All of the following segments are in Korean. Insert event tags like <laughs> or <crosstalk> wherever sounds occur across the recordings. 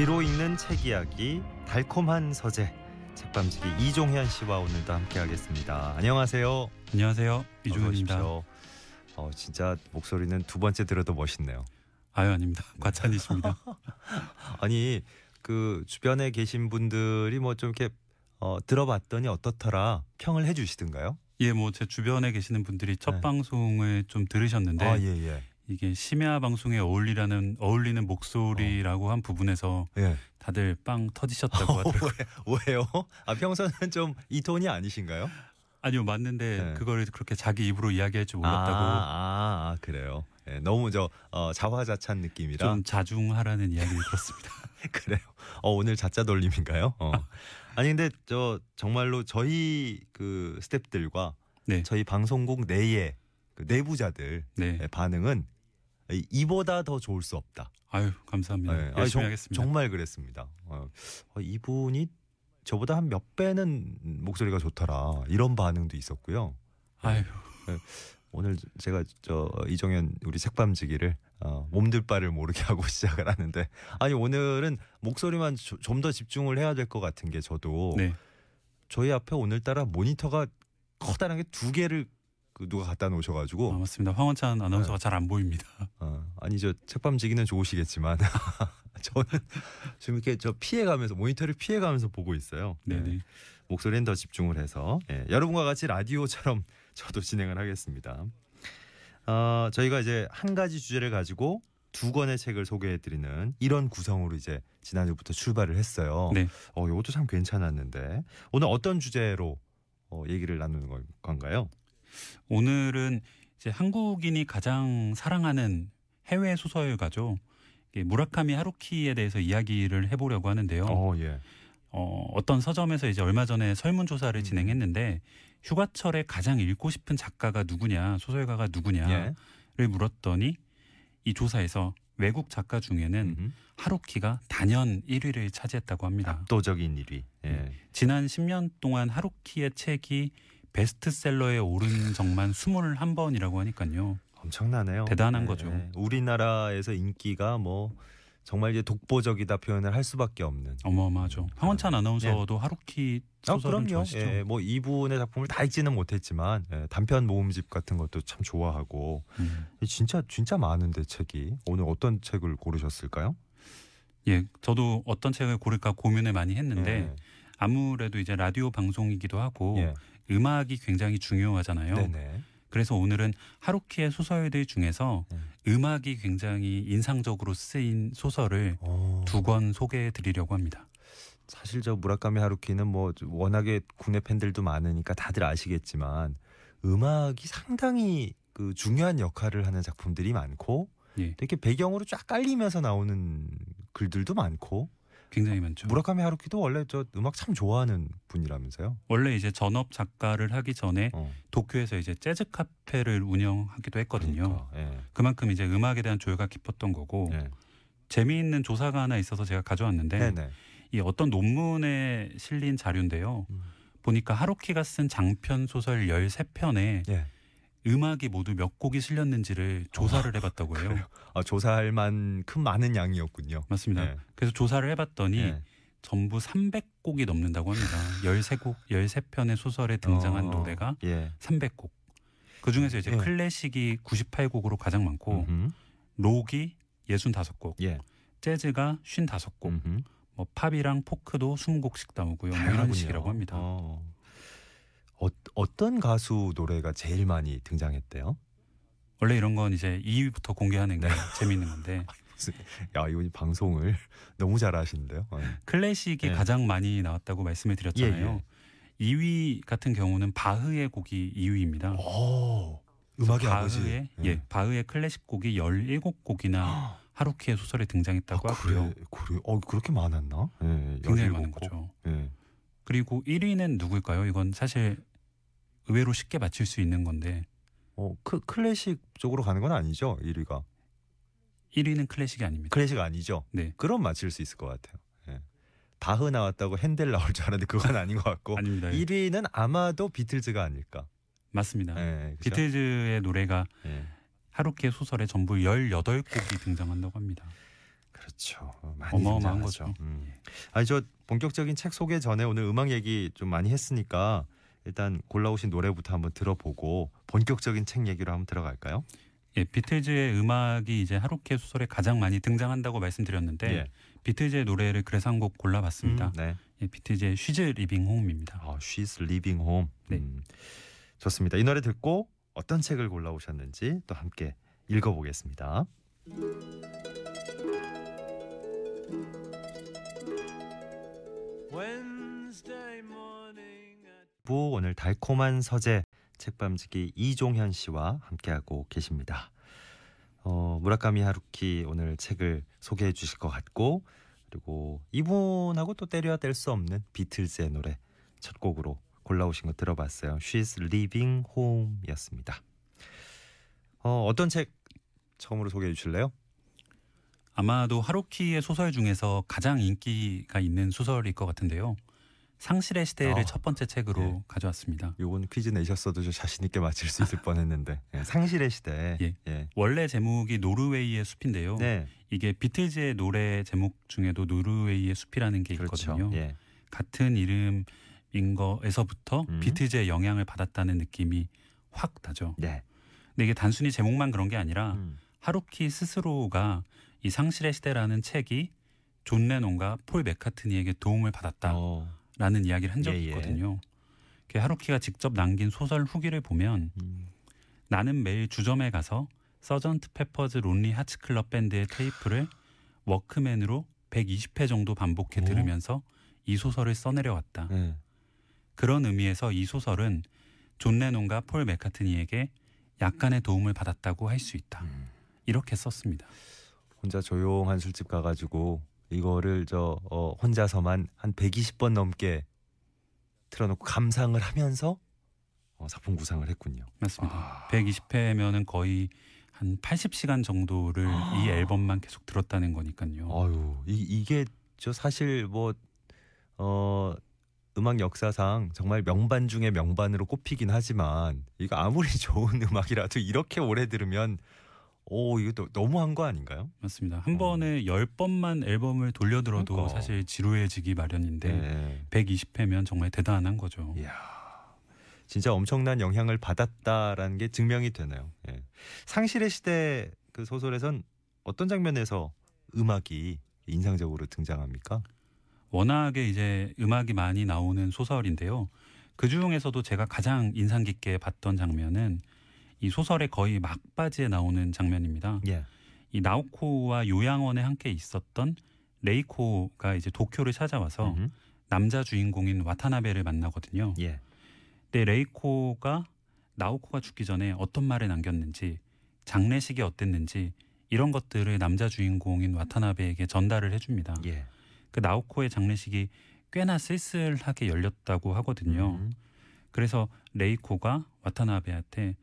귀로 읽는 책 이야기 달콤한 서재 책밤지기 이종현 씨와 오늘도 함께하겠습니다. 안녕하세요. 안녕하세요. 이종현입니다. 어, 진짜 목소리는 두 번째 들어도 멋있네요. 아유 아닙니다. <laughs> 과찬이십니다. <laughs> 아니 그 주변에 계신 분들이 뭐 좀 이렇게 어, 들어봤더니 어떻더라 평을 해주시던가요? 예, 뭐 제 주변에 계시는 분들이 첫 네. 방송을 좀 들으셨는데 아 예 예. 이게 심야 방송에 어울리라는 어울리는 목소리라고 한 부분에서 예. 다들 빵 터지셨다고 <laughs> 하더라고요. 왜요? 아 평소는 좀 이 톤이 아니신가요? 아니요 맞는데 네. 그걸 그렇게 자기 입으로 이야기할 줄 몰랐다고 아, 아, 그래요. 예, 너무 저 어, 자화자찬 느낌이라 좀 자중하라는 이야기를 들었습니다. <laughs> 그래요. 어, 오늘 자자 돌림인가요? 어. <laughs> 아니 근데 저 정말로 저희 그 스탭들과 네, 저희 방송국 내의 그 내부자들 네. 의 반응은 이- 이보다 더 좋을 수 없다. 아유 감사합니다. 예, 아니, 열심히 정- 하겠습니다. 정말 그랬습니다. 어, 어, 이분이 저보다 한 몇 배는 목소리가 좋더라. 이런 반응도 있었고요. 아유 오늘 제가 저 이종현 우리 책밤지기를 어, 몸둘 바를 모르게 <laughs> 하고 시작을 하는데 아니 오늘은 목소리만 좀 더 집중을 해야 될 것 같은 게 저도 네 저희 앞에 오늘따라 모니터가 커다란 게 두 개를 그 누가 갖다 놓으셔가지고 아, 맞습니다. 황원찬 아나운서가 잘안 보입니다. 어, 아니 저 책밤지기는 좋으시겠지만 <laughs> 저는 지금 이렇게 저 피해가면서 모니터를 피해가면서 보고 있어요. 네네. 네. 목소리는 더 집중을 해서 예, 여러분과 같이 라디오처럼 <laughs> 저도 진행을 하겠습니다. 어, 저희가 이제 한 가지 주제를 가지고 두 권의 책을 소개해드리는 이런 구성으로 이제 지난주부터 출발을 했어요. 네. 어, 이것도 참 괜찮았는데 오늘 어떤 주제로 어, 얘기를 나누는 건- 건가요? 오늘은 이제 한국인이 가장 사랑하는 해외 소설가죠. 무라카미 하루키에 대해서 이야기를 해보려고 하는데요. 어, 어, 예. 어떤 서점에서 이제 얼마 전에 설문조사를 음. 진행했는데 휴가철에 가장 읽고 싶은 작가가 누구냐, 소설가가 누구냐를 예. 물었더니 이 조사에서 외국 작가 중에는 음흠. 하루키가 단연 1위를 차지했다고 합니다. 압도적인 1위. 예. 지난 10년 동안 하루키의 책이 베스트셀러에 오른 적만 21번이라고 하니까요. 엄청나네요. 대단한 거죠. 우리나라에서 인기가 뭐 정말 이제 독보적이다 표현을 할 수밖에 없는. 어마어마하죠. 황원찬 아나운서도 하루키 아, 소설은 그럼요. 좋아하시죠? 예, 뭐 이분의 작품을 다 읽지는 못했지만 예, 단편 모음집 같은 것도 참 좋아하고 음. 진짜 진짜 많은데 책이 오늘 어떤 책을 고르셨을까요? 예, 저도 어떤 책을 고를까 고민을 많이 했는데 예. 아무래도 이제 라디오 방송이기도 하고 예. 음악이 굉장히 중요하잖아요. 네네. 그래서 오늘은 하루키의 소설들 중에서 네. 음악이 굉장히 인상적으로 쓰인 소설을 어, 두권 소개해 드리려고 합니다. 사실 저 무라카미 하루키는 뭐 워낙에 국내 팬들도 많으니까 다들 아시겠지만 음악이 상당히 그 중요한 역할을 하는 작품들이 많고 예, 이렇게 배경으로 쫙 깔리면서 나오는 글들도 많고 굉장히 많죠. 무라카미 하루키도 원래 저 음악 참 좋아하는 분이라면서요. 원래 이제 전업 작가를 하기 전에 어, 도쿄에서 이제 재즈 카페를 운영하기도 했거든요. 그러니까, 예. 그만큼 이제 음악에 대한 조예가 깊었던 거고 예. 재미있는 조사가 하나 있어서 제가 가져왔는데 네네. 이 어떤 논문에 실린 자료인데요. 음. 보니까 하루키가 쓴 장편 소설 13편에 예. 음악이 모두 몇 곡이 실렸는지를 조사를 해봤다고 해요. 아, 조사할 만큼 많은 양이었군요. 맞습니다. 예. 그래서 조사를 해봤더니 예. 전부 300곡이 넘는다고 합니다. 13곡, 13편의 소설에 등장한 어, 노래가 예. 300곡. 그 중에서 이제 예. 클래식이 98곡으로 가장 많고 음흠. 록이 65곡, 예. 재즈가 55곡, 음흠. 뭐 팝이랑 포크도 20곡씩 나오고요. 뭐 이런. 식이라고 합니다. 어. 어, 어떤 가수 노래가 제일 많이 등장했대요? 원래 이런 건 이제 2위부터 공개하는 게 네. 재미있는 건데 <laughs> 야 이분 방송을 <laughs> 너무 잘하시는데요. 어. 클래식이 네. 가장 많이 나왔다고 말씀을 드렸잖아요. 예, 2위 같은 경우는 바흐의 곡이 2위입니다. 오, 음악의 아버지. 바흐의 예, 바흐의 클래식 곡이 17곡이나 <gasps> 하루키의 소설에 등장했다고 아, 하고요. 그래, 그래. 어 그렇게 많았나? 예, 굉장히 17 많은 곡. 거죠. 예. 그리고 1위는 누굴까요? 이건 사실 의외로 쉽게 맞힐 수 있는 건데 어 크, 클래식 쪽으로 가는 건 아니죠? 1위가 1위는 클래식이 아닙니다. 클래식 아니죠? 네. 그럼 맞힐 수 있을 것 같아요. 예. 바흐 나왔다고 핸델 나올 줄 알았는데 그건 아닌 것 같고 <laughs> 아닙니다. 1위는 아마도 비틀즈가 아닐까. 맞습니다. 예? 비틀즈의 노래가 예. 하루키의 소설에 전부 18곡이 등장한다고 합니다. 그렇죠. 어마어마한. 거죠. 음. 아니 저 본격적인 책 소개 전에 오늘 음악 얘기 좀 많이 했으니까 일단 골라오신 노래부터 한번 들어보고 본격적인 책 얘기로 한번 들어갈까요? 예, 비틀즈의 음악이 이제 하루키의 소설에 가장 많이 등장한다고 말씀드렸는데 예. 비틀즈의 노래를 그래서 한 곡 골라봤습니다. 음, 네. 예, 비틀즈의 She's Leaving Home입니다. 아, She's Leaving Home. 네. 음, 좋습니다. 이 노래 듣고 어떤 책을 골라오셨는지 또 함께 읽어보겠습니다. Wednesday morning at 부 오늘 달콤한 서재 책밤지기 이종현 씨와 함께하고 계십니다. 어, 무라카미 하루키 오늘 책을 소개해 주실 것 같고 그리고 이분하고 또 때려야 뗄 수 없는 비틀즈의 노래 첫 곡으로 골라오신 거 들어봤어요. She's Living Home이었습니다. 어, 어떤 책 처음으로 소개해 주실래요? 아마도 하루키의 소설 중에서 가장 인기가 있는 소설일 것 같은데요. 상실의 시대를 아, 첫 번째 책으로 네. 가져왔습니다. 요건 퀴즈 내셨어도 저 자신 있게 맞힐 수 있을 <laughs> 뻔했는데 예, 상실의 시대. 예. 예. 원래 제목이 노르웨이의 숲인데요. 네, 이게 비틀즈의 노래 제목 중에도 노르웨이의 숲이라는 게 그렇죠. 있거든요. 예. 같은 이름인 거에서부터 음. 비틀즈의 영향을 받았다는 느낌이 확 나죠. 네. 근데 이게 단순히 제목만 그런 게 아니라 음. 하루키 스스로가 이 상실의 시대라는 책이 존 레논과 폴 맥카트니에게 도움을 받았다 라는 어. 이야기를 한 적이 예, 예. 있거든요. 그 하루키가 직접 남긴 소설 후기를 보면 음. 나는 매일 주점에 가서 Sgt. Pepper's Lonely Hearts Club Band의 테이프를 워크맨으로 120회 정도 반복해 오. 들으면서 이 소설을 써내려 왔다. 네. 그런 의미에서 이 소설은 존 레논과 폴 맥카트니에게 약간의 도움을 받았다고 할 수 있다. 음. 이렇게 썼습니다. 혼자 조용한 술집 가가지고 이거를 저 어, 혼자서만 한 120번 넘게 틀어놓고 감상을 하면서 어, 작품 구상을 했군요. 맞습니다. 아. 120회면은 거의 한 80시간 정도를 아. 이 앨범만 계속 들었다는 거니까요. 아유 이, 이게 저 사실 뭐 어, 음악 역사상 정말 명반 중에 명반으로 꼽히긴 하지만 이거 아무리 <laughs> 좋은 음악이라도 이렇게 오래 들으면 오 이거 너, 너무한 거 아닌가요? 맞습니다. 한 어. 번에 10번만 앨범을 돌려 들어도 그러니까. 사실 지루해지기 마련인데 120회면 정말 대단한 거죠. 이야, 진짜 엄청난 영향을 받았다라는 게 증명이 되나요? 예. 상실의 시대 그 소설에선 어떤 장면에서 음악이 인상적으로 등장합니까? 워낙에 이제 음악이 많이 나오는 소설인데요. 그 중에서도 제가 가장 인상 깊게 봤던 장면은 이 소설의 거의 막바지에 나오는 장면입니다. 예. 이 나오코와 요양원에 함께 있었던 레이코가 이제 도쿄를 찾아와서 음흠. 남자 주인공인 와타나베를 만나거든요. 예. 근데 레이코가 나오코가 죽기 전에 어떤 말을 남겼는지 장례식이 어땠는지 이런 것들을 남자 주인공인 와타나베에게 전달을 해줍니다. 예. 그 나오코의 장례식이 꽤나 쓸쓸하게 열렸다고 하거든요. 음. 그래서 레이코가 와타나베한테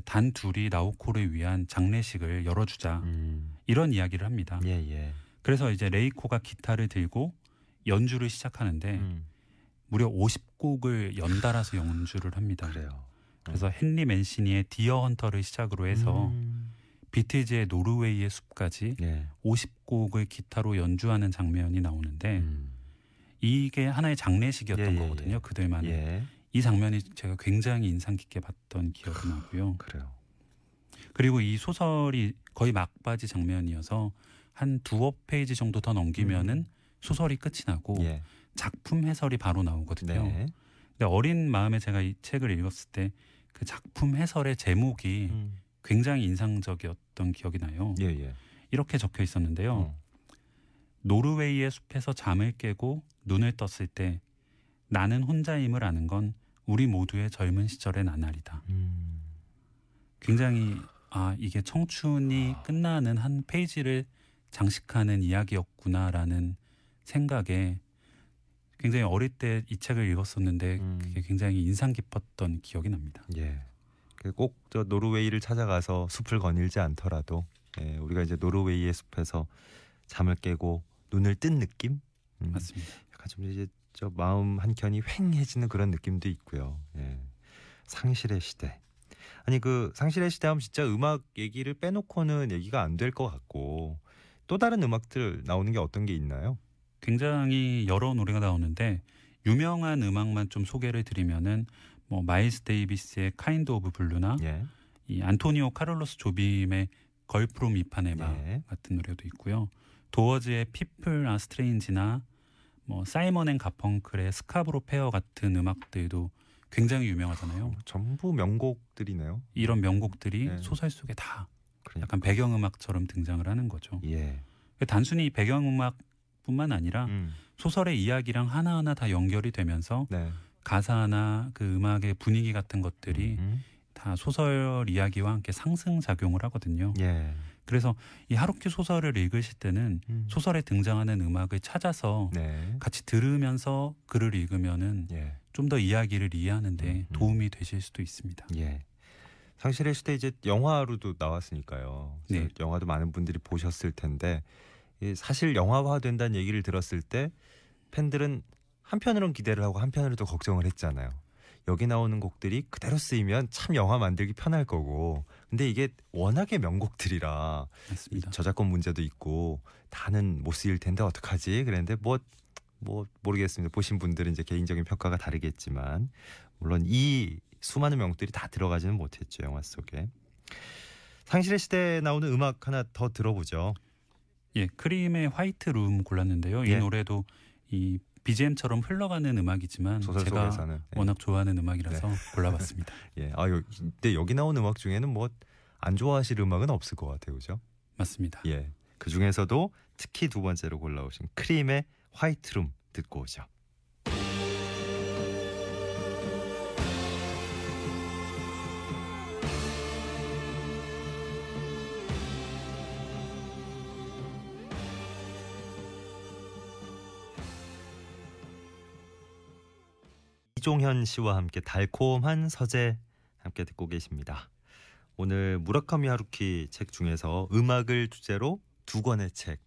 단 둘이 나오코를 위한 장례식을 열어주자 음. 이런 이야기를 합니다. 예, 예. 그래서 이제 레이코가 기타를 들고 연주를 시작하는데 음. 무려 50곡을 연달아서 연주를 합니다. 그래요. 그래서 헨리 맨시니의 Dear Heart를 시작으로 해서 음. 비틀즈의 노르웨이의 숲까지 예. 50곡을 기타로 연주하는 장면이 나오는데 음. 이게 하나의 장례식이었던 예, 예, 거거든요. 예. 그들만의. 예. 이 장면이 제가 굉장히 인상 깊게 봤던 기억이 나고요. 그래요. 그리고 이 소설이 거의 막바지 장면이어서 한 두어 페이지 정도 더 넘기면은 소설이 끝이 나고 음. 예. 작품 해설이 바로 나오거든요. 네. 근데 어린 마음에 제가 이 책을 읽었을 때 그 작품 해설의 제목이 음. 굉장히 인상적이었던 기억이 나요. 예, 예. 이렇게 적혀 있었는데요. 어. 노르웨이의 숲에서 잠을 깨고 눈을 떴을 때 나는 혼자임을 아는 건 우리 모두의 젊은 시절의 나날이다. 음. 굉장히 아 이게 청춘이 끝나는 한 페이지를 장식하는 이야기였구나라는 생각에 굉장히 어릴 때 이 책을 읽었었는데 음. 그게 굉장히 인상 깊었던 기억이 납니다. 예. 꼭 저 노르웨이를 찾아가서 숲을 거닐지 않더라도 예, 우리가 이제 노르웨이의 숲에서 잠을 깨고 눈을 뜬 느낌? 음, 맞습니다. 약간 좀 이제 저 마음 한 켠이 휑해지는 그런 느낌도 있고요. 예. 상실의 시대. 아니 그 상실의 시대 하면 진짜 음악 얘기를 빼놓고는 얘기가 안 될 것 같고 또 다른 음악들 나오는 게 어떤 게 있나요? 굉장히 여러 노래가 나오는데 유명한 음악만 좀 소개를 드리면은 뭐 마일스 데이비스의 Kind of Blue나 예. 이 안토니오 카를로스 조빔의 Girl from Ipanema 예. 같은 노래도 있고요. 도어즈의 People Are Strange나 뭐 사이먼 앤 가펑클의 Scarborough Fair 같은 음악들도 굉장히 유명하잖아요. 전부 명곡들이네요. 이런 명곡들이 네. 소설 속에 다 그러니까. 약간 배경 음악처럼 등장을 하는 거죠. 예. 단순히 배경 음악뿐만 아니라 음. 소설의 이야기랑 하나하나 다 연결이 되면서 네. 가사나 그 음악의 분위기 같은 것들이 음. 다 소설 이야기와 함께 상승 작용을 하거든요. 예. 그래서 이 하루키 소설을 읽으실 때는 음. 소설에 등장하는 음악을 찾아서 네. 같이 들으면서 글을 읽으면은 예. 좀더 이야기를 이해하는데 음, 음. 도움이 되실 수도 있습니다. 예. 상실의 시대 이제 영화로도 나왔으니까요. 네. 영화도 많은 분들이 보셨을 텐데 이 사실 영화화 된다는 얘기를 들었을 때 팬들은 한편으로는 기대를 하고 한편으로 또 걱정을 했잖아요. 여기 나오는 곡들이 그대로 쓰이면 참 영화 만들기 편할 거고 근데 이게 워낙에 명곡들이라 이 맞습니다. 저작권 문제도 있고 다는 못 쓰일 텐데 어떡하지 그랬는데 뭐뭐 모르겠습니다 보신 분들은 이제 개인적인 평가가 다르겠지만 물론 이 수많은 명곡들이 다 들어가지는 못했죠 영화 속에 상실의 시대에 나오는 음악 하나 더 들어보죠 예, 크림의 화이트 룸 골랐는데요. 이 예. 노래도 이 BGM처럼 흘러가는 음악이지만 제가 속에서는 예. 워낙 좋아하는 음악이라서 골라봤습니다. <laughs> 예. 아 여- 근데 여기 나온 음악 중에는 뭐 안 좋아하실 음악은 없을 것 같아요 그죠 맞습니다. 예. 그 중에서도 특히 두 번째로 골라오신 크림의 화이트룸 듣고 오죠. 이종현 씨와 함께 달콤한 서재 함께 듣고 계십니다. 오늘 무라카미 하루키 책 중에서 음악을 주제로 두 권의 책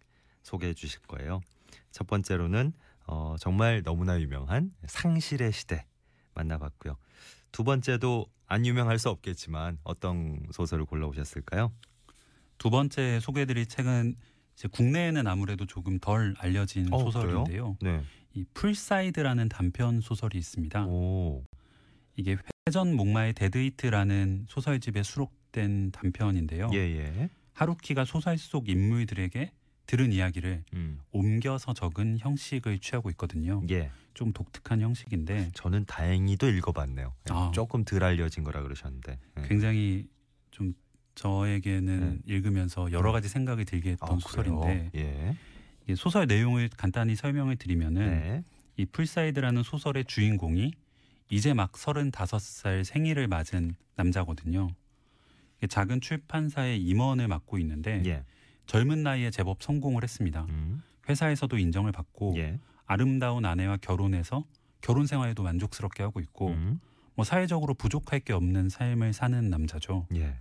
소개해 주실 거예요. 첫 번째로는 어, 정말 너무나 유명한 상실의 시대 만나봤고요. 두 번째도 안 유명할 수 없겠지만 어떤 소설을 골라오셨을까요? 두 번째 소개해드릴 책은 이제 국내에는 아무래도 조금 덜 알려진 어, 소설인데요. 네. 이 Poolside라는 단편 소설이 있습니다. 오. 이게 회전 목마의 데드히트라는 소설집에 수록된 단편인데요. 예, 예. 하루키가 소설 속 인물들에게 들은 이야기를 음. 옮겨서 적은 형식을 취하고 있거든요. 예. 좀 독특한 형식인데 저는 다행히도 읽어봤네요. 예, 아. 조금 덜 알려진 거라 그러셨는데. 예. 굉장히 좀 저에게는 읽으면서 여러 가지 생각이 들게 했던 네. 아, 소설인데? 예. 이 소설 내용을 간단히 설명을 드리면은 네. 이 Poolside라는 소설의 주인공이 이제 막 35살 생일을 맞은 남자거든요. 작은 출판사의 임원을 맡고 있는데 예. 젊은 나이에 제법 성공을 했습니다. 음. 회사에서도 인정을 받고 예. 아름다운 아내와 결혼해서 결혼 생활에도 만족스럽게 하고 있고 음. 뭐 사회적으로 부족할 게 없는 삶을 사는 남자죠. 예.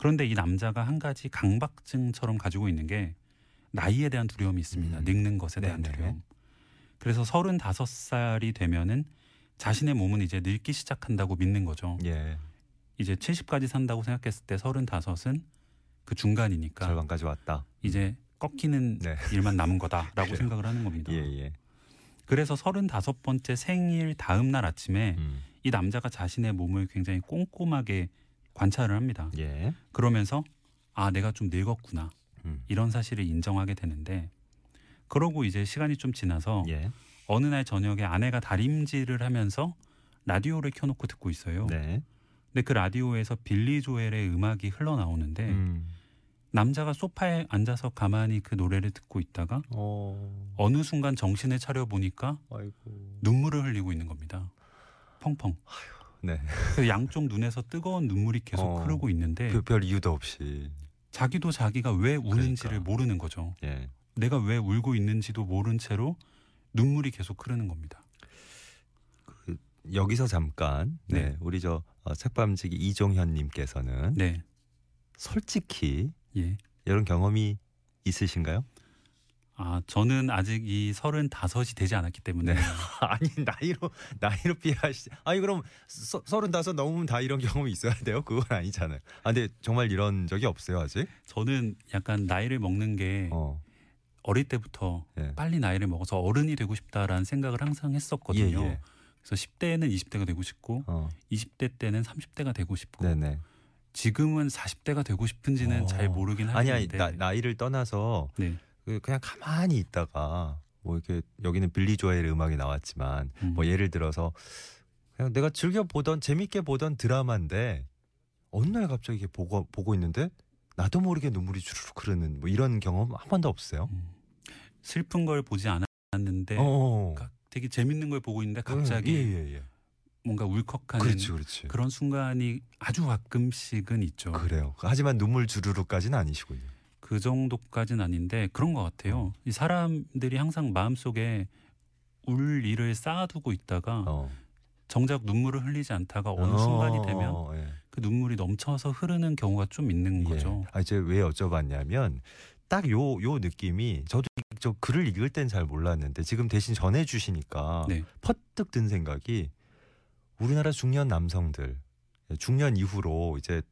그런데 이 남자가 한 가지 강박증처럼 가지고 있는 게 나이에 대한 두려움이 있습니다. 음. 늙는 것에 대한 네네. 두려움. 그래서 35살이 되면은 자신의 몸은 이제 늙기 시작한다고 믿는 거죠. 예. 이제 70까지 산다고 생각했을 때 35은 그 중간이니까 절반까지 왔다. 이제 꺾이는 네. <laughs> 일만 남은 거다라고. 생각을 하는 겁니다. 예, 예. 그래서 35번째 생일 다음 날 아침에 음. 이 남자가 자신의 몸을 굉장히 꼼꼼하게 관찰을 합니다. 예. 그러면서 아 내가 좀 늙었구나 음. 이런 사실을 인정하게 되는데 그러고 이제 시간이 좀 지나서 예. 어느 날 저녁에 아내가 다림질을 하면서 라디오를 켜놓고 듣고 있어요. 네. 근데 그 라디오에서 빌리 조엘의 음악이 흘러나오는데 음. 남자가 소파에 앉아서 가만히 그 노래를 듣고 있다가 어. 어느 순간 정신을 차려 보니까 아이고. 눈물을 흘리고 있는 겁니다. 펑펑. 네. 그 양쪽 눈에서 뜨거운 눈물이 계속 어. 흐르고 있는데 그별 이유도 없이. 자기도 자기가 왜 우는지를 그러니까. 모르는 거죠. 예. 내가 왜 울고 있는지도 모른 채로 눈물이 계속 흐르는 겁니다. 여기서 잠깐 네, 네. 우리 저 어, 책밤지기 이종현 님께서는 네. 솔직히 예. 이런 경험이 있으신가요? 아, 저는 아직 이 서른다섯이 되지 않았기 때문에 네. <laughs> 아니 나이로 나이로 비하시. 아니 그럼 서, 서른다섯 넘으면 다 이런 경험이 있어야 돼요? 그건 아니잖아요. 아 근데 정말 이런 적이 없어요 아직. 저는 약간 나이를 먹는 게 어. 어릴 때부터 예. 빨리 나이를 먹어서 어른이 되고 싶다라는 생각을 항상 했었거든요. 예, 예. 그래서 10대에는 20대가 되고 싶고 어, 20대 때는 30대가 되고 싶고 네네. 지금은 40대가 되고 싶은지는 어. 잘 모르긴 아니 아니 하겠는데 나, 나이를 떠나서 네. 그- 그냥 가만히 있다가 뭐 이렇게 여기는 빌리 조엘의 음악이 나왔지만 음. 뭐 예를 들어서 그냥 내가 즐겨 보던 재밌게 보던 드라마인데 어느 날 갑자기 이게 보고 보고 있는데 나도 모르게 눈물이 주르륵 흐르는 뭐 이런 경험 한 번도 없어요. 음. 슬픈 걸 보지 않았는데 어. 가- 되게 재밌는 걸 보고 있는데 갑자기 예, 예, 예. 뭔가 울컥하는 그렇지, 그렇지. 그런 순간이 아주 가끔씩은 있죠. 그래요. 하지만 눈물 주르륵까지는 아니시군요. 그 정도까지는 아닌데 그런 것 같아요. 이 사람들이 항상 마음속에 울 일을 쌓아두고 있다가 어. 정작 눈물을 흘리지 않다가 어느 순간이 되면 어, 예. 그 눈물이 넘쳐서 흐르는 경우가 좀 있는 거죠. 예. 아, 이제 왜 여쭤봤냐면 딱 요 요 느낌이 저도 저 글을 읽을 땐 잘 몰랐는데 지금 대신 전해 주시니까 네. 퍼뜩 든 생각이 우리나라 중년 남성들 중년 이후로 이제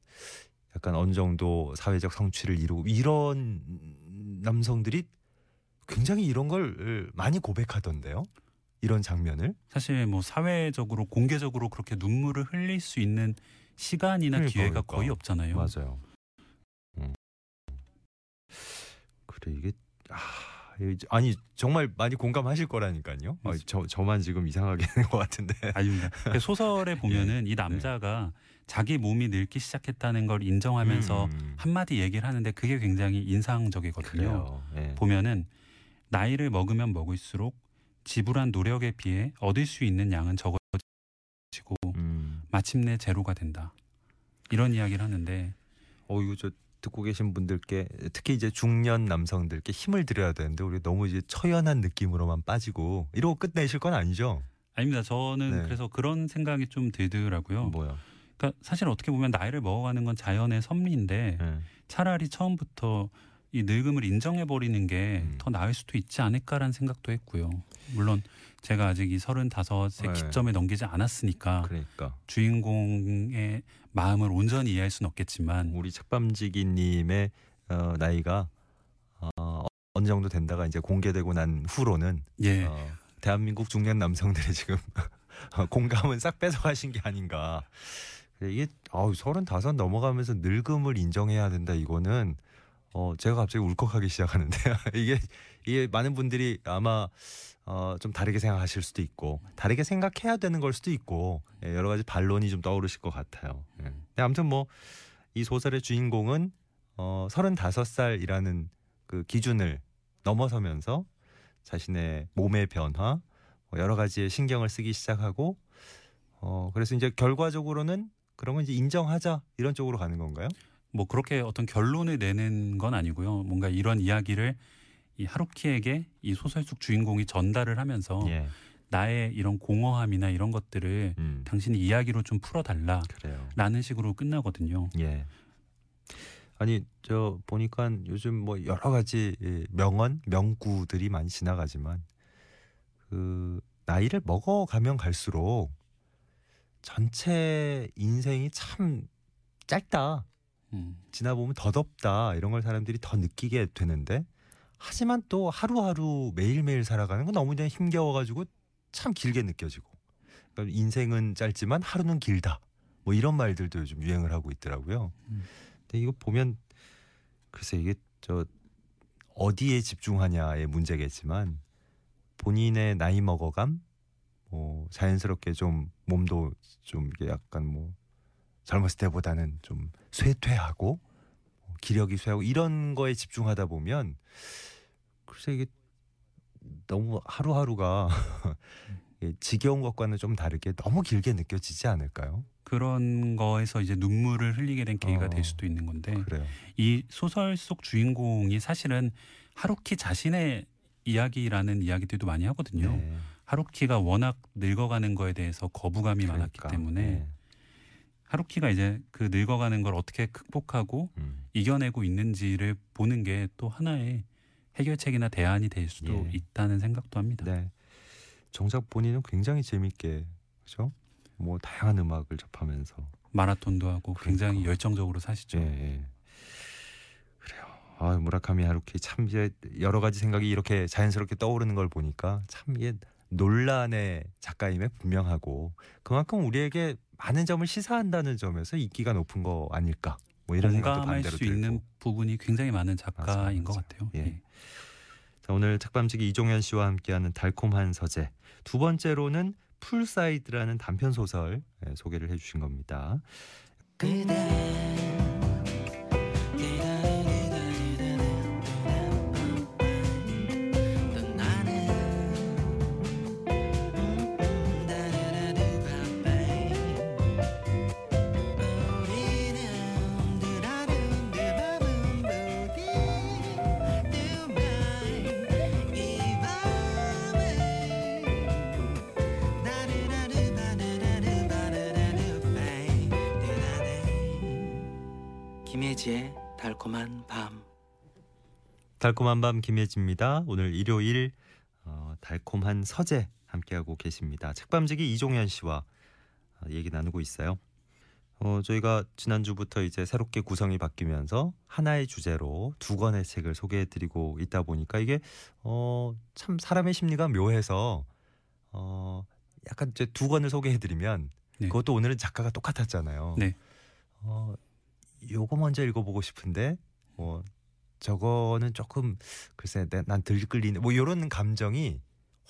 약간 어느 정도 사회적 성취를 이루고 이런 남성들이 굉장히 이런 걸 많이 고백하던데요. 이런 장면을 사실 뭐 사회적으로 공개적으로 그렇게 눈물을 흘릴 수 있는 시간이나 그러니까, 기회가 그러니까. 거의 없잖아요. 맞아요. 음. 그래 이게 아, 아니 정말 많이 공감하실 거라니까요. 아. 저 저만 지금 이상하게 <laughs> 하는 것 같은데. 아닙니다. 그 소설에 <laughs> 보면은 네. 이 남자가 자기 몸이 늙기 시작했다는 걸 인정하면서 음, 한마디 얘기를 하는데 그게 굉장히 인상적이거든요. 예. 보면은 나이를 먹으면 먹을수록 지불한 노력에 비해 얻을 수 있는 양은 적어지고 음. 마침내 제로가 된다. 이런 이야기를 하는데 어 이거 저 듣고 계신 분들께 특히 이제 중년 남성들께 힘을 드려야 되는데 우리 너무 이제 처연한 느낌으로만 빠지고 이러고 끝내실 건 아니죠? 아닙니다. 저는 네. 그래서 그런 생각이 좀 들더라고요. 뭐야? 그러니까 사실 어떻게 보면 나이를 먹어가는 건 자연의 섭리인데 예. 차라리 처음부터 이 늙음을 인정해 버리는 게 음. 더 나을 수도 있지 않을까라는 생각도 했고요. 물론 제가 아직 이 서른다섯의 네. 기점에 넘기지 않았으니까 그러니까 주인공의 마음을 온전히 이해할 수는 없겠지만 우리 책밤지기님의 어, 나이가 어, 어느 정도 된다가 이제 공개되고 난 후로는 예 어, 대한민국 중년 남성들의 지금 <laughs> 공감은 싹 뺏어가신 게 아닌가. 이게 아우 서른다섯 넘어가면서 늙음을 인정해야 된다. 이거는 어 제가 갑자기 울컥하기 시작하는데 <laughs> 이게 이게 많은 분들이 아마 어좀 다르게 생각하실 수도 있고 다르게 생각해야 되는 걸 수도 있고 예, 여러 가지 반론이 좀 떠오르실 것 같아요. 예. 근데 아무튼 뭐 이 소설의 주인공은 어 35살이라는 그 기준을 넘어서면서 자신의 몸의 변화, 뭐 여러 가지의 신경을 쓰기 시작하고 어 그래서 이제 결과적으로는 그런 건 이제 인정하자 이런 쪽으로 가는 건가요? 뭐 그렇게 어떤 결론을 내는 건 아니고요. 뭔가 이런 이야기를 이 하루키에게 이 소설 속 주인공이 전달을 하면서 예. 나의 이런 공허함이나 이런 것들을 음. 당신이 이야기로 좀 풀어달라라는 그래요. 식으로 끝나거든요. 예. 아니 저 보니까 요즘 뭐 여러 가지 예, 명언 명구들이 많이 지나가지만 그 나이를 먹어가면 갈수록 전체 인생이 참 짧다. 음. 지나보면 더덥다 이런 걸 사람들이 더 느끼게 되는데 하지만 또 하루하루 매일매일 살아가는 건 너무 그냥 힘겨워가지고 참 길게 느껴지고 그러니까 인생은 짧지만 하루는 길다 뭐 이런 말들도 요즘 유행을 하고 있더라고요. 음. 근데 이거 보면 글쎄 이게 저 어디에 집중하냐의 문제겠지만 본인의 나이 먹어감 뭐 자연스럽게 좀 몸도 좀 이게 약간 뭐 젊었을 때보다는 좀 쇠퇴하고 뭐 기력이 쇠하고 이런 거에 집중하다 보면 글쎄 이게 너무 하루하루가 <laughs> 지겨운 것과는 좀 다르게 너무 길게 느껴지지 않을까요? 그런 거에서 이제 눈물을 흘리게 된 계기가 어. 될 수도 있는 건데 그래요. 이 소설 속 주인공이 사실은 하루키 자신의 이야기라는 이야기들도 많이 하거든요. 네. 하루키가 워낙 늙어가는 거에 대해서 거부감이 많았기 그러니까, 때문에 네. 하루키가 이제 그 늙어가는 걸 어떻게 극복하고 음. 이겨내고 있는지를 보는 게 또 하나의 해결책이나 대안이 될 수도 예. 있다는 생각도 합니다. 네. 정작 본인은 굉장히 재밌게 그죠? 뭐 다양한 음악을 접하면서 마라톤도 하고 굉장히 그러니까. 열정적으로 사시죠. 예, 예. 그래요. 아, 무라카미 하루키 참 이제 여러 가지 생각이 이렇게 자연스럽게 떠오르는 걸 보니까 참 이게 논란의 작가임에 분명하고 그만큼 우리에게 많은 점을 시사한다는 점에서 인기가 높은 거 아닐까? 뭐 이런 생각도 공감할 반대로 수 있는 들고. 부분이 굉장히 많은 작가인 맞아요, 것. 같아요. 예. 예. 자, 오늘 책밤지기 이종현 씨와 함께하는 달콤한 서재 두 번째로는 Poolside라는 단편 소설 예, 소개를 해주신 겁니다. 김혜지의 달콤한 밤 달콤한 밤 김혜지입니다. 오늘 일요일 어, 달콤한 서재 함께하고 계십니다. 책밤지기 이종현 씨와 어, 얘기 나누고 있어요. 어, 저희가 지난주부터 이제 새롭게 구성이 바뀌면서 하나의 주제로 두 권의 책을 소개해드리고 있다 보니까 이게 어, 참 사람의 심리가 묘해서 어, 약간 이제 두 권을 소개해드리면 네. 그것도 오늘은 작가가 똑같았잖아요. 네. 어, 요거 먼저 읽어보고 싶은데 뭐 저거는 조금 글쎄 내- 난 들끌리네 뭐 이런 감정이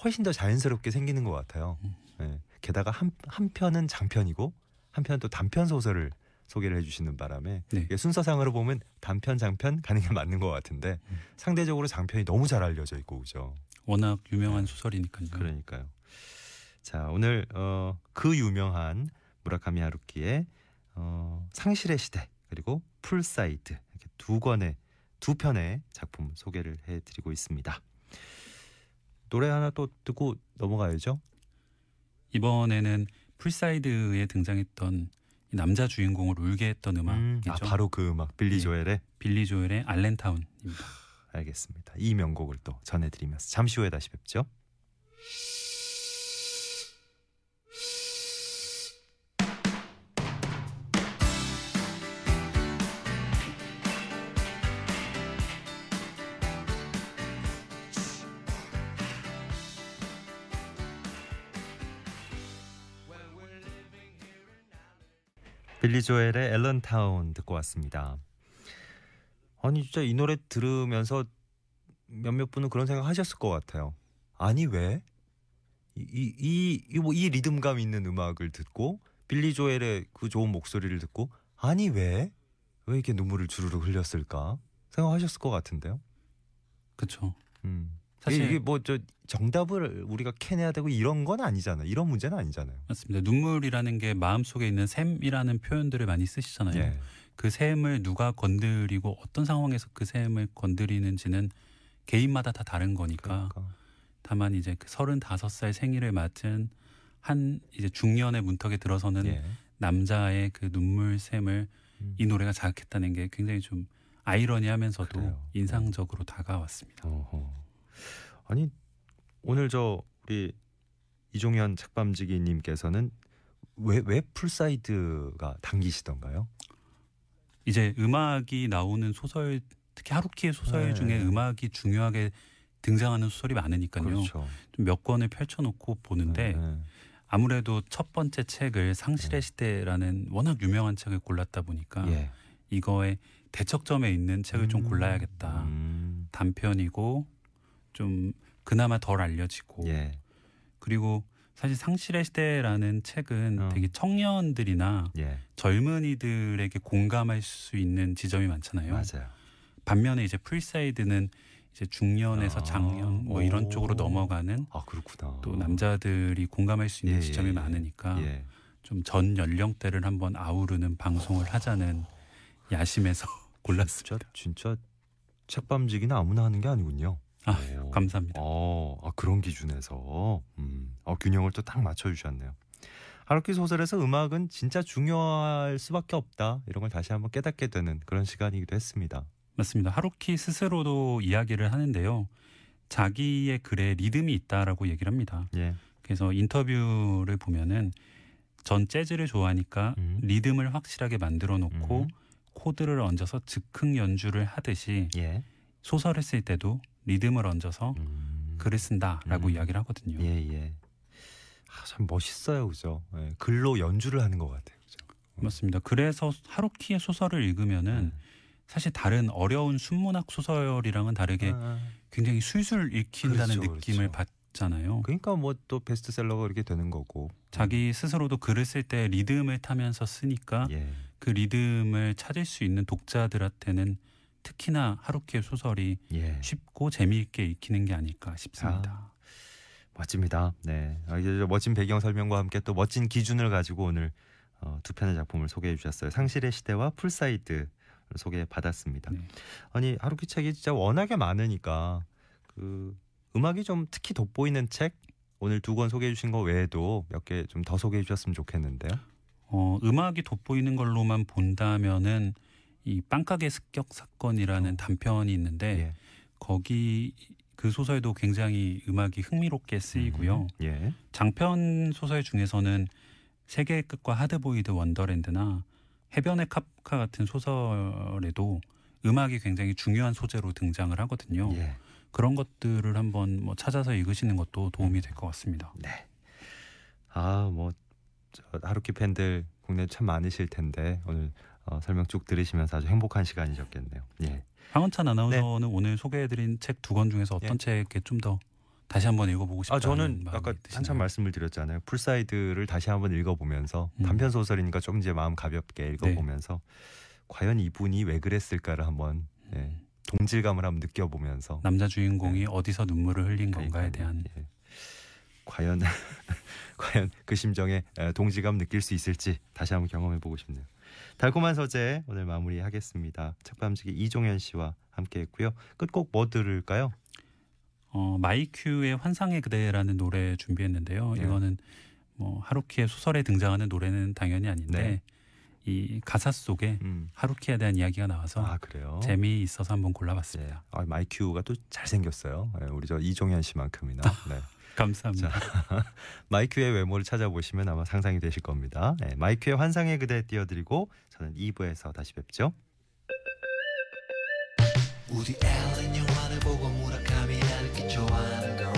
훨씬 더 자연스럽게 생기는 것 같아요. 음. 예. 게다가 한, 한 편은 장편이고 한 편은 또 단편 소설을 소개를 해주시는 바람에 네. 순서상으로 보면 단편 장편 가는 게 맞는 것 같은데 음. 상대적으로 장편이 너무 잘 알려져 있고 그죠. 워낙 유명한 소설이니까요. 그러니까요. 자 오늘 어, 그 유명한 무라카미 하루키의 어, 상실의 시대 그리고 Poolside 이렇게 두 권의 두 편의 작품 소개를 해드리고 있습니다. 노래 하나 또 듣고 넘어가야죠. 이번에는 Poolside에 등장했던 이 남자 주인공을 울게 했던 음, 음악이죠. 아, 바로 그 음악 빌리 네. 조엘의 빌리 조엘의 알렌타운입니다. 알겠습니다. 이 명곡을 또 전해드리면서 잠시 후에 다시 뵙죠. 빌리 조엘의 앨런타운 듣고 왔습니다. 아니 진짜 이 노래 들으면서 몇몇 분은 그런 생각 하셨을 것 같아요. 아니 왜? 이 이 이 뭐 이 리듬감 있는 음악을 듣고 빌리 조엘의 그 좋은 목소리를 듣고 아니 왜? 왜 이렇게 눈물을 주르륵 흘렸을까? 생각하셨을 것 같은데요. 그렇죠. 음. 사실 이게 뭐 저 정답을 우리가 캐내야 되고 이런 건 아니잖아요. 이런 문제는 아니잖아요. 맞습니다. 눈물이라는 게 마음 속에 있는 샘이라는 표현들을 많이 쓰시잖아요. 예. 그 샘을 누가 건드리고 어떤 상황에서 그 샘을 건드리는지는 개인마다 다 다른 거니까. 그러니까. 다만 이제 그 35살 생일을 맞은 한 이제 중년의 문턱에 들어서는 예. 남자의 그 눈물샘을 음. 이 노래가 자극했다는 게 굉장히 좀 아이러니하면서도 그래요. 인상적으로 다가왔습니다. 어허. 아니 오늘 저 우리 이종현 책밤지기님께서는 왜 왜 Poolside가 당기시던가요? 이제 음악이 나오는 소설 특히 하루키의 소설 네. 중에 음악이 중요하게 등장하는 소설이 많으니까요. 그렇죠. 좀 몇 권을 펼쳐놓고 보는데 네. 아무래도 첫 번째 책을 상실의 네. 시대라는 워낙 유명한 책을 골랐다 보니까 예. 이거에 대척점에 있는 책을 좀 음. 골라야겠다. 음. 단편이고 좀 그나마 덜 알려지고 예. 그리고 사실 상실의 시대라는 책은 어. 되게 청년들이나 예. 젊은이들에게 공감할 수 있는 지점이 많잖아요. 맞아요. 반면에 이제 Poolside는 이제 중년에서 아. 장년 뭐 이런 오. 쪽으로 넘어가는 아 그렇구나. 또 남자들이 공감할 수 있는 예, 지점이 예, 예. 많으니까 예. 좀 전 연령대를 한번 아우르는 방송을 하자는 야심에서 <laughs> 골랐습니다. 진짜 진짜 책밤지기는 아무나 하는 게 아니군요. 아, 오. 감사합니다. 어, 아, 그런 기준에서 음, 어, 균형을 또 딱 맞춰주셨네요. 하루키 소설에서 음악은 진짜 중요할 수밖에 없다 이런 걸 다시 한번 깨닫게 되는 그런 시간이기도 했습니다. 맞습니다. 하루키 스스로도 이야기를 하는데요. 자기의 글에 리듬이 있다라고 얘기를 합니다. 예, 그래서 인터뷰를 보면은 전 재즈를 좋아하니까 음. 리듬을 확실하게 만들어 놓고 음. 코드를 얹어서 즉흥 연주를 하듯이 예. 소설을 쓸 때도 리듬을 얹어서 음. 글을 쓴다라고 음. 이야기를 하거든요. 예, 예. 아, 참 멋있어요, 그죠? 예, 글로 연주를 하는 것 같아요, 그죠? 맞습니다. 그래서 하루키의 소설을 읽으면은 음. 사실 다른 어려운 순문학 소설이랑은 다르게 아, 굉장히 술술 읽힌다는 그렇죠, 느낌을 그렇죠. 받잖아요. 그러니까 뭐 또 베스트셀러가 이렇게 되는 거고. 자기 스스로도 글을 쓸 때 리듬을 타면서 쓰니까 예. 그 리듬을 찾을 수 있는 독자들한테는 특히나 하루키의 소설이 예. 쉽고 재미있게 읽히는 게 아닐까 싶습니다. 멋집니다. 네. 아, 멋진 배경 설명과 함께 또 멋진 기준을 가지고 오늘 어, 두 편의 작품을 소개해 주셨어요. 상실의 시대와 Poolside 소개 받았습니다. 네. 아니 하루키 책이 진짜 워낙에 많으니까 그 음악이 좀 특히 돋보이는 책 오늘 두 권 소개해 주신 거 외에도 몇 개 좀 더 소개해 주셨으면 좋겠는데요. 어, 음악이 돋보이는 걸로만 본다면은 이 빵가게 습격 사건이라는 어. 단편이 있는데 예. 거기 그 소설도 굉장히 음악이 흥미롭게 쓰이고요. 음, 예. 장편 소설 중에서는 세계의 끝과 하드보이드 원더랜드나 해변의 카프카 같은 소설에도 음악이 굉장히 중요한 소재로 등장을 하거든요. 예. 그런 것들을 한번 뭐 찾아서 읽으시는 것도 도움이 될 것 같습니다. 네. 아, 뭐 저, 하루키 팬들 국내 참 많으실 텐데 오늘 어, 설명 쭉 들으시면서 아주 행복한 시간이셨겠네요. 예. 황원찬 아나운서는 오늘 소개해드린 책 두 권 중에서 어떤 예. 책에 좀 더 다시 한번 읽어보고 싶다는 아 저는 아까 드시나요? 한참 말씀을 드렸잖아요. Poolside를 다시 한번 읽어보면서 음. 단편 소설이니까 좀 이제 마음 가볍게 읽어보면서 과연 이분이 왜 그랬을까를 한번 예, 동질감을 한번 느껴보면서 남자 주인공이 어디서 눈물을 흘린 건가에 네. 대한 예. 과연 <laughs> 과연 그 심정에 에, 동질감 느낄 수 있을지 다시 한번 경험해보고 싶네요. 달콤한 서재 오늘 마무리하겠습니다. 책밤지기 이종현 씨와 함께했고요. 끝곡 뭐 들을까요? 어, 마이큐의 환상의 그대라는 노래 준비했는데요. 네. 이거는 뭐 하루키의 소설에 등장하는 노래는 당연히 아닌데 네. 이 가사 속에 음. 하루키에 대한 이야기가 나와서 아 그래요. 재미 있어서 한번 예. 골라봤습니다. 아, 마이큐가 또 잘생겼어요. 예, 우리 저 이종현 씨만큼이나. <laughs> 네. 감사합니다. <laughs> 마이큐의 외모를 찾아보시면 아마 상상이 되실 겁니다. 네, 마이큐의 환상의 그대 띄워드리고 저는 2부에서 다시 뵙죠. 우디 앨런 영화를 보고 무라카미 하루키 좋아하는 거